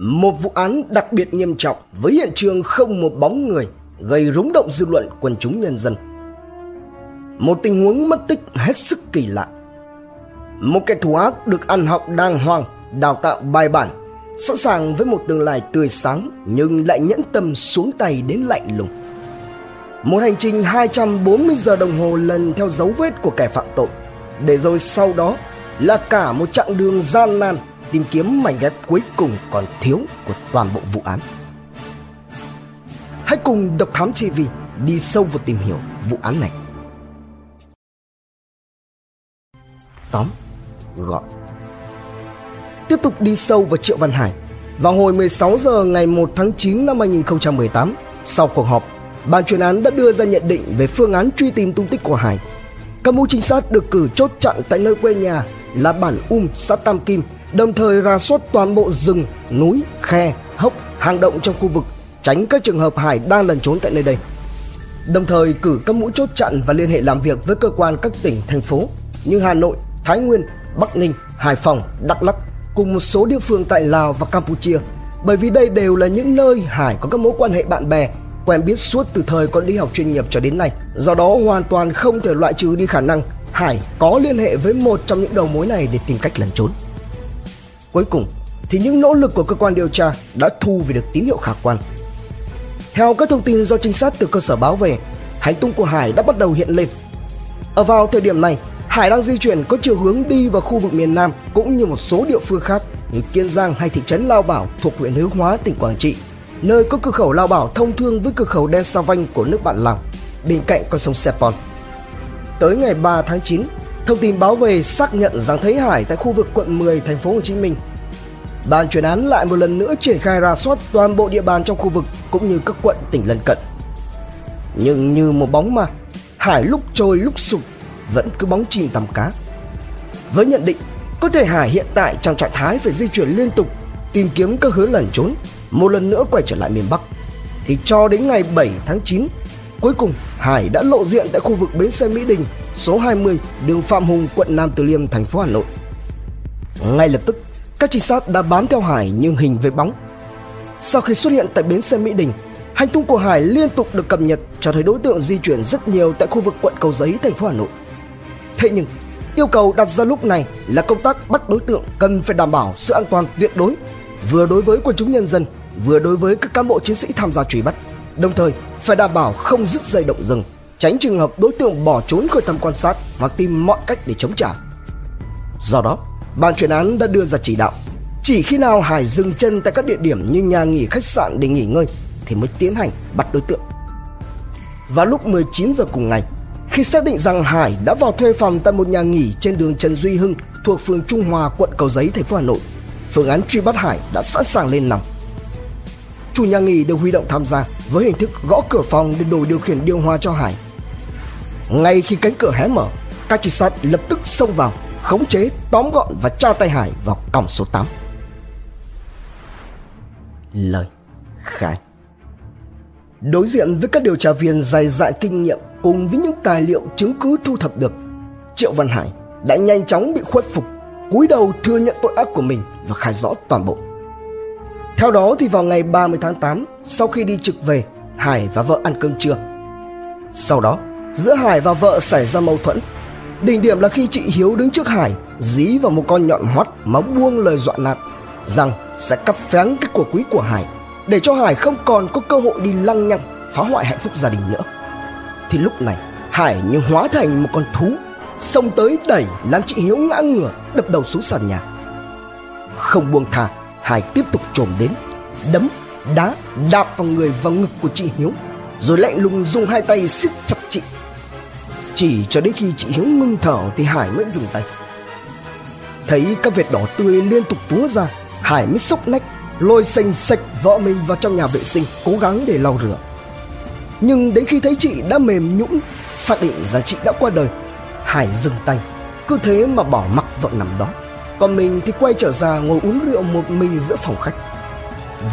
Một vụ án đặc biệt nghiêm trọng với hiện trường không một bóng người gây rúng động dư luận quần chúng nhân dân. Một tình huống mất tích hết sức kỳ lạ. Một kẻ thù ác được ăn học đàng hoàng, đào tạo bài bản, sẵn sàng với một tương lai tươi sáng nhưng lại nhẫn tâm xuống tay đến lạnh lùng. Một hành trình 240 giờ đồng hồ lần theo dấu vết của kẻ phạm tội, để rồi sau đó là cả một chặng đường gian nan tìm kiếm mảnh ghép cuối cùng còn thiếu của toàn bộ vụ án. Hãy cùng Độc Thám TV đi sâu vào tìm hiểu vụ án này. Tóm gọn Tiếp tục đi sâu vào Triệu Văn Hải Vào hồi 16 giờ ngày 1 tháng 9 năm 2018 Sau cuộc họp Ban chuyên án đã đưa ra nhận định về phương án truy tìm tung tích của Hải Các mũi trinh sát được cử chốt chặn tại nơi quê nhà là bản Um, xã Tam Kim đồng thời ra soát toàn bộ rừng, núi, khe, hốc, hang động trong khu vực, tránh các trường hợp Hải đang lẩn trốn tại nơi đây. Đồng thời cử các mũi chốt chặn và liên hệ làm việc với cơ quan các tỉnh, thành phố như Hà Nội, Thái Nguyên, Bắc Ninh, Hải Phòng, Đắk Lắk cùng một số địa phương tại Lào và Campuchia. Bởi vì đây đều là những nơi Hải có các mối quan hệ bạn bè, quen biết suốt từ thời còn đi học chuyên nghiệp cho đến nay. Do đó hoàn toàn không thể loại trừ đi khả năng Hải có liên hệ với một trong những đầu mối này để tìm cách lẩn trốn. Cuối cùng thì những nỗ lực của cơ quan điều tra đã thu về được tín hiệu khả quan. Theo các thông tin do trinh sát từ cơ sở báo về, hành tung của Hải đã bắt đầu hiện lên. Ở vào thời điểm này, Hải đang di chuyển có chiều hướng đi vào khu vực miền Nam cũng như một số địa phương khác như Kiên Giang hay thị trấn Lao Bảo thuộc huyện Hướng Hóa, tỉnh Quảng Trị, nơi có cửa khẩu Lao Bảo thông thương với cửa khẩu Đen Sa Vanh của nước bạn Lào, bên cạnh con sông Sepon. Tới ngày 3 tháng 9, Thông tin báo về xác nhận rằng thấy Hải tại khu vực quận 10 thành phố Hồ Chí Minh. Ban chuyên án lại một lần nữa triển khai ra soát toàn bộ địa bàn trong khu vực cũng như các quận tỉnh lân cận. Nhưng như một bóng ma, Hải lúc trôi lúc sụp vẫn cứ bóng chìm tầm cá. Với nhận định có thể Hải hiện tại trong trạng thái phải di chuyển liên tục tìm kiếm các hướng lẩn trốn, một lần nữa quay trở lại miền Bắc. Thì cho đến ngày 7 tháng 9, cuối cùng Hải đã lộ diện tại khu vực bến xe Mỹ Đình số 20 đường Phạm Hùng, quận Nam Từ Liêm, thành phố Hà Nội. Ngay lập tức, các trinh sát đã bám theo Hải nhưng hình với bóng. Sau khi xuất hiện tại bến xe Mỹ Đình, hành tung của Hải liên tục được cập nhật cho thấy đối tượng di chuyển rất nhiều tại khu vực quận Cầu Giấy, thành phố Hà Nội. Thế nhưng, yêu cầu đặt ra lúc này là công tác bắt đối tượng cần phải đảm bảo sự an toàn tuyệt đối, vừa đối với quần chúng nhân dân, vừa đối với các cán bộ chiến sĩ tham gia truy bắt. Đồng thời, phải đảm bảo không dứt dây động rừng, tránh trường hợp đối tượng bỏ trốn khỏi tầm quan sát và tìm mọi cách để chống trả. Do đó, ban chuyên án đã đưa ra chỉ đạo chỉ khi nào Hải dừng chân tại các địa điểm như nhà nghỉ khách sạn để nghỉ ngơi thì mới tiến hành bắt đối tượng. Vào lúc 19 giờ cùng ngày, khi xác định rằng Hải đã vào thuê phòng tại một nhà nghỉ trên đường Trần Duy Hưng thuộc phường Trung Hòa, quận Cầu Giấy, thành phố Hà Nội, phương án truy bắt Hải đã sẵn sàng lên nòng chủ nhà nghỉ được huy động tham gia với hình thức gõ cửa phòng để đổi điều khiển điều hòa cho Hải. Ngay khi cánh cửa hé mở, các trinh sát lập tức xông vào, khống chế, tóm gọn và tra tay Hải vào cổng số 8. Lời khai Đối diện với các điều tra viên dày dạn kinh nghiệm cùng với những tài liệu chứng cứ thu thập được, Triệu Văn Hải đã nhanh chóng bị khuất phục, cúi đầu thừa nhận tội ác của mình và khai rõ toàn bộ. Theo đó thì vào ngày 30 tháng 8, sau khi đi trực về, Hải và vợ ăn cơm trưa. Sau đó, giữa Hải và vợ xảy ra mâu thuẫn. Đỉnh điểm là khi chị Hiếu đứng trước Hải, dí vào một con nhọn hoắt mà buông lời dọa nạt rằng sẽ cắt phén cái của quý của Hải để cho Hải không còn có cơ hội đi lăng nhăng phá hoại hạnh phúc gia đình nữa. Thì lúc này, Hải như hóa thành một con thú, xông tới đẩy làm chị Hiếu ngã ngửa, đập đầu xuống sàn nhà. Không buông tha, Hải tiếp tục trồm đến Đấm, đá, đạp vào người và ngực của chị Hiếu Rồi lạnh lùng dùng hai tay siết chặt chị chỉ cho đến khi chị Hiếu ngưng thở thì Hải mới dừng tay. Thấy các vệt đỏ tươi liên tục túa ra, Hải mới sốc nách, Lôi xanh sạch vợ mình vào trong nhà vệ sinh, Cố gắng để lau rửa. Nhưng đến khi thấy chị đã mềm nhũn, Xác định rằng chị đã qua đời, Hải dừng tay, Cứ thế mà bỏ mặc vợ nằm đó. Còn mình thì quay trở ra ngồi uống rượu một mình giữa phòng khách.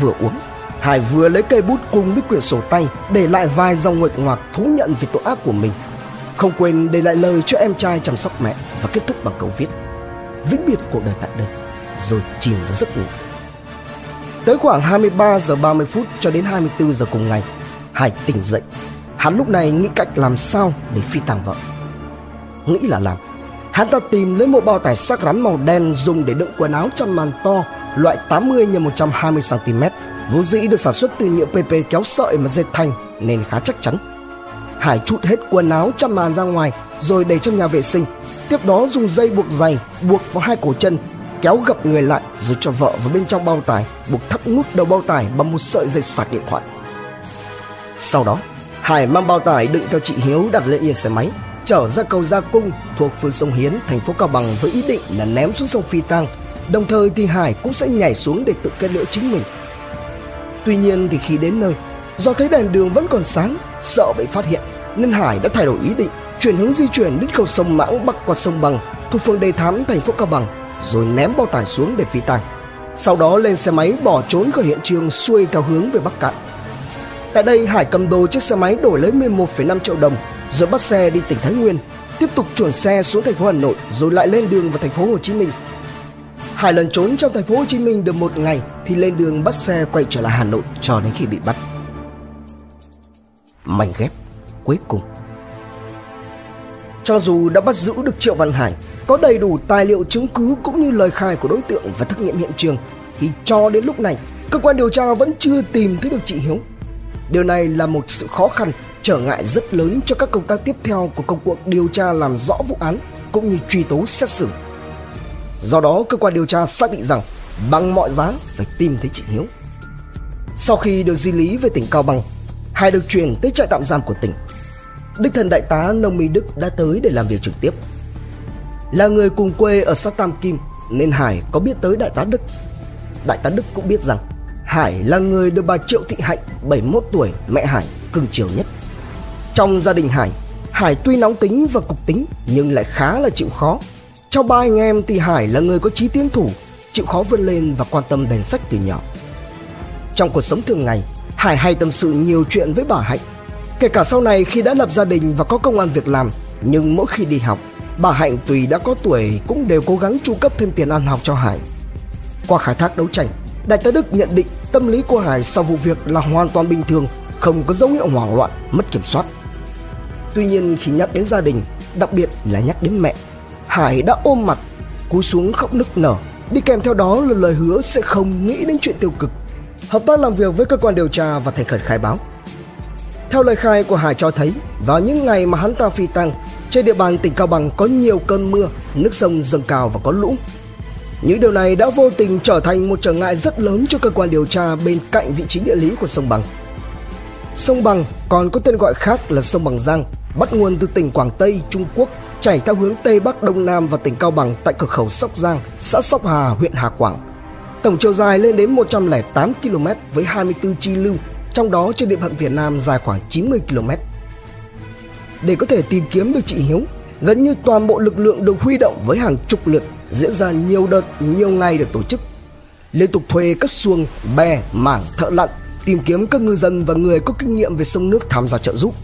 Vừa uống, Hải vừa lấy cây bút cùng với quyển sổ tay Để lại vài dòng nguệch ngoạc thú nhận về tội ác của mình. Không quên để lại lời cho em trai chăm sóc mẹ Và kết thúc bằng câu viết Vĩnh biệt cuộc đời tại đây Rồi chìm vào giấc ngủ Tới khoảng 23 giờ 30 phút cho đến 24 giờ cùng ngày, Hải tỉnh dậy. Hắn lúc này nghĩ cách làm sao để phi tàng vợ. Nghĩ là làm. Hắn ta tìm lấy một bao tải sắc rắn màu đen dùng để đựng quần áo chăn màn to loại 80 x 120 cm, vốn dĩ được sản xuất từ nhựa PP kéo sợi mà dệt thành nên khá chắc chắn. Hải trút hết quần áo chăn màn ra ngoài rồi để trong nhà vệ sinh. Tiếp đó dùng dây buộc giày buộc vào hai cổ chân, kéo gập người lại rồi cho vợ vào bên trong bao tải, buộc thắt nút đầu bao tải bằng một sợi dây sạc điện thoại. Sau đó, Hải mang bao tải đựng theo chị Hiếu đặt lên yên xe máy, trở ra cầu Gia Cung thuộc phường Sông Hiến, thành phố Cao Bằng với ý định là ném xuống sông Phi Tang. Đồng thời thì Hải cũng sẽ nhảy xuống để tự kết liễu chính mình. Tuy nhiên thì khi đến nơi, do thấy đèn đường vẫn còn sáng, sợ bị phát hiện, nên Hải đã thay đổi ý định, chuyển hướng di chuyển đến cầu sông Mãng bắc qua sông Bằng thuộc phường Đề Thám, thành phố Cao Bằng, rồi ném bao tải xuống để phi tang. Sau đó lên xe máy bỏ trốn khỏi hiện trường xuôi theo hướng về Bắc Cạn. Tại đây Hải cầm đồ chiếc xe máy đổi lấy 11,5 triệu đồng rồi bắt xe đi tỉnh Thái Nguyên, tiếp tục chuyển xe xuống thành phố Hà Nội rồi lại lên đường vào thành phố Hồ Chí Minh. Hải lần trốn trong thành phố Hồ Chí Minh được một ngày thì lên đường bắt xe quay trở lại Hà Nội cho đến khi bị bắt. Mảnh ghép cuối cùng cho dù đã bắt giữ được Triệu Văn Hải, có đầy đủ tài liệu chứng cứ cũng như lời khai của đối tượng và thực nghiệm hiện trường, thì cho đến lúc này, cơ quan điều tra vẫn chưa tìm thấy được chị Hiếu. Điều này là một sự khó khăn, trở ngại rất lớn cho các công tác tiếp theo của công cuộc điều tra làm rõ vụ án cũng như truy tố xét xử. Do đó, cơ quan điều tra xác định rằng bằng mọi giá phải tìm thấy chị Hiếu. Sau khi được di lý về tỉnh Cao Bằng, Hải được chuyển tới trại tạm giam của tỉnh. Đích thần đại tá Nông Mỹ Đức đã tới để làm việc trực tiếp. Là người cùng quê ở xã Tam Kim nên Hải có biết tới đại tá Đức. Đại tá Đức cũng biết rằng Hải là người được bà Triệu Thị Hạnh 71 tuổi mẹ Hải cưng chiều nhất. Trong gia đình Hải, Hải tuy nóng tính và cục tính nhưng lại khá là chịu khó. Trong ba anh em thì Hải là người có trí tiến thủ, chịu khó vươn lên và quan tâm đèn sách từ nhỏ. Trong cuộc sống thường ngày, Hải hay tâm sự nhiều chuyện với bà Hạnh. Kể cả sau này khi đã lập gia đình và có công an việc làm, nhưng mỗi khi đi học, bà Hạnh tùy đã có tuổi cũng đều cố gắng chu cấp thêm tiền ăn học cho Hải. Qua khai thác đấu tranh, Đại tá Đức nhận định tâm lý của Hải sau vụ việc là hoàn toàn bình thường, không có dấu hiệu hoảng loạn, mất kiểm soát. Tuy nhiên khi nhắc đến gia đình, đặc biệt là nhắc đến mẹ, Hải đã ôm mặt, cúi xuống khóc nức nở, đi kèm theo đó là lời hứa sẽ không nghĩ đến chuyện tiêu cực, hợp tác làm việc với cơ quan điều tra và thành khẩn khai báo. Theo lời khai của Hải cho thấy, vào những ngày mà hắn ta phi tăng, trên địa bàn tỉnh Cao Bằng có nhiều cơn mưa, nước sông dâng cao và có lũ. Những điều này đã vô tình trở thành một trở ngại rất lớn cho cơ quan điều tra bên cạnh vị trí địa lý của sông Bằng. Sông Bằng còn có tên gọi khác là sông Bằng Giang, bắt nguồn từ tỉnh Quảng Tây, Trung Quốc, chảy theo hướng Tây Bắc Đông Nam và tỉnh Cao Bằng tại cửa khẩu Sóc Giang, xã Sóc Hà, huyện Hà Quảng. Tổng chiều dài lên đến 108 km với 24 chi lưu, trong đó trên địa phận Việt Nam dài khoảng 90 km. Để có thể tìm kiếm được chị Hiếu, gần như toàn bộ lực lượng được huy động với hàng chục lượt diễn ra nhiều đợt, nhiều ngày được tổ chức. Liên tục thuê các xuồng, bè, mảng, thợ lặn, tìm kiếm các ngư dân và người có kinh nghiệm về sông nước tham gia trợ giúp.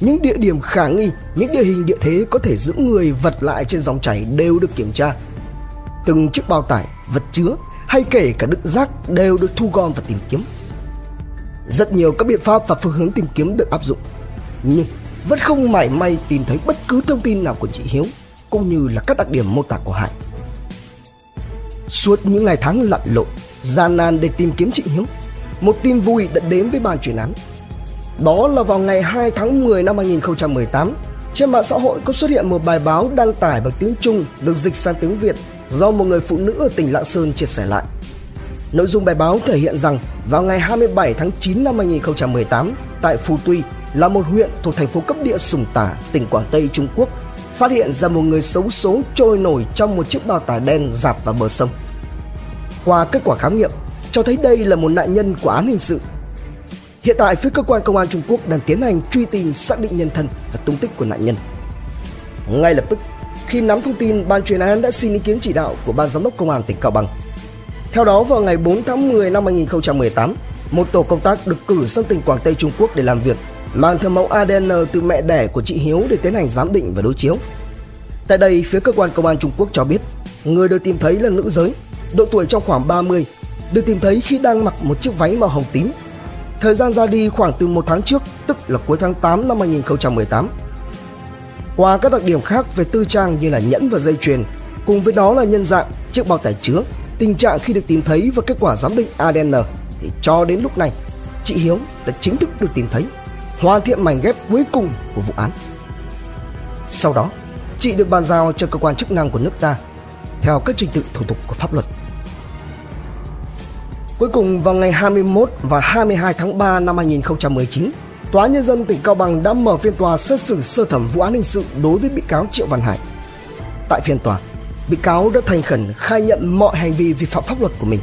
Những địa điểm khả nghi, những địa hình địa thế có thể giữ người vật lại trên dòng chảy đều được kiểm tra. Từng chiếc bao tải, vật chứa hay kể cả đựng rác đều được thu gom và tìm kiếm. Rất nhiều các biện pháp và phương hướng tìm kiếm được áp dụng, nhưng vẫn không mảy may tìm thấy bất cứ thông tin nào của chị Hiếu cũng như là các đặc điểm mô tả của Hải. Suốt những ngày tháng lặn lội, gian nan để tìm kiếm chị Hiếu, một tin vui đã đến với bàn chuyển án. Đó là vào ngày 2 tháng 10 năm 2018, trên mạng xã hội có xuất hiện một bài báo đăng tải bằng tiếng Trung được dịch sang tiếng Việt do một người phụ nữ ở tỉnh Lạng Sơn chia sẻ lại. Nội dung bài báo thể hiện rằng vào ngày 27 tháng 9 năm 2018 tại Phú Tuy là một huyện thuộc thành phố cấp địa Sùng Tả, tỉnh Quảng Tây, Trung Quốc, phát hiện ra một người xấu số trôi nổi trong một chiếc bao tải đen dạt vào bờ sông. Qua kết quả khám nghiệm, cho thấy đây là một nạn nhân của án hình sự. Hiện tại phía cơ quan công an Trung Quốc đang tiến hành truy tìm xác định nhân thân và tung tích của nạn nhân. Ngay lập tức, khi nắm thông tin, ban chuyên án đã xin ý kiến chỉ đạo của ban giám đốc công an tỉnh Cao Bằng. Theo đó, vào ngày 4 tháng 10 năm 2018, một tổ công tác được cử sang tỉnh Quảng Tây Trung Quốc để làm việc, mang theo mẫu ADN từ mẹ đẻ của chị Hiếu để tiến hành giám định và đối chiếu. Tại đây, phía cơ quan công an Trung Quốc cho biết, người được tìm thấy là nữ giới, độ tuổi trong khoảng 30, được tìm thấy khi đang mặc một chiếc váy màu hồng tím. Thời gian ra đi khoảng từ một tháng trước, tức là cuối tháng 8 năm 2018. Qua các đặc điểm khác về tư trang như là nhẫn và dây chuyền, cùng với đó là nhân dạng, chiếc bao tải chứa, tình trạng khi được tìm thấy và kết quả giám định ADN thì cho đến lúc này, chị Hiếu đã chính thức được tìm thấy, hoàn thiện mảnh ghép cuối cùng của vụ án. Sau đó, chị được bàn giao cho cơ quan chức năng của nước ta theo các trình tự thủ tục của pháp luật. Cuối cùng vào ngày 21 và 22 tháng 3 năm 2019, Tòa Nhân dân tỉnh Cao Bằng đã mở phiên tòa xét xử sơ thẩm vụ án hình sự đối với bị cáo Triệu Văn Hải. Tại phiên tòa, bị cáo đã thành khẩn khai nhận mọi hành vi vi phạm pháp luật của mình.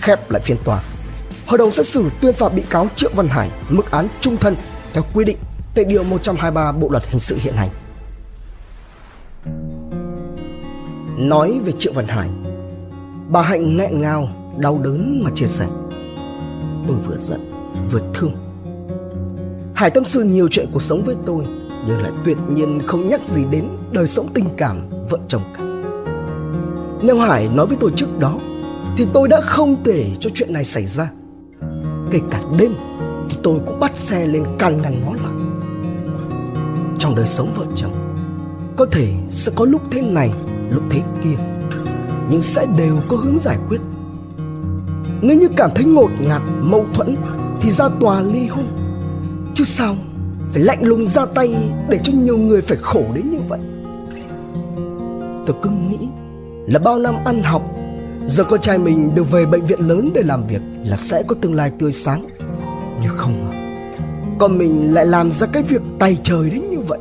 Khép lại phiên tòa, hội đồng xét xử tuyên phạt bị cáo Triệu Văn Hải mức án trung thân theo quy định tại điều 123 Bộ luật hình sự hiện hành. Nói về Triệu Văn Hải, bà Hạnh nghẹn ngào, đau đớn mà chia sẻ. Tôi vừa giận, vừa thương. Hải tâm sự nhiều chuyện cuộc sống với tôi, nhưng lại tuyệt nhiên không nhắc gì đến đời sống tình cảm vợ chồng cả. Nếu Hải nói với tôi trước đó, thì tôi đã không thể cho chuyện này xảy ra. Kể cả đêm, thì tôi cũng bắt xe lên can ngăn nó lại. Trong đời sống vợ chồng, có thể sẽ có lúc thế này lúc thế kia nhưng sẽ đều có hướng giải quyết nếu như cảm thấy ngột ngạt mâu thuẫn thì ra tòa ly hôn chứ sao phải lạnh lùng ra tay để cho nhiều người phải khổ đến như vậy. Tôi cứ nghĩ là bao năm ăn học, giờ con trai mình được về bệnh viện lớn để làm việc là sẽ có tương lai tươi sáng. Nhưng không ngờ, con mình lại làm ra cái việc tay trời đến như vậy.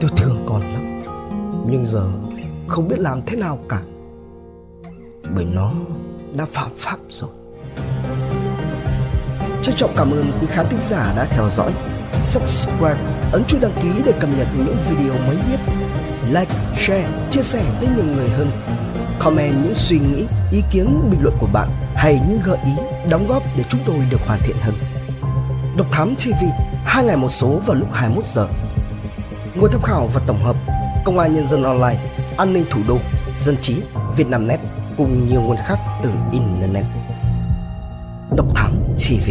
Tôi thương con lắm, nhưng giờ không biết làm thế nào cả. Bởi nó đã phạm pháp rồi. Trân trọng cảm ơn quý khán thính giả đã theo dõi subscribe ấn chuông đăng ký để cập nhật những video mới nhất. Like share chia sẻ tới nhiều người hơn. Comment những suy nghĩ ý kiến bình luận của bạn hay những gợi ý đóng góp để chúng tôi được hoàn thiện hơn. Độc thám tv hai ngày một số vào lúc 21 giờ. Nguồn tham khảo và tổng hợp công an nhân dân online an ninh thủ đô, dân trí, Việt Nam Net cùng nhiều nguồn khác từ Internet. Độc Thám TV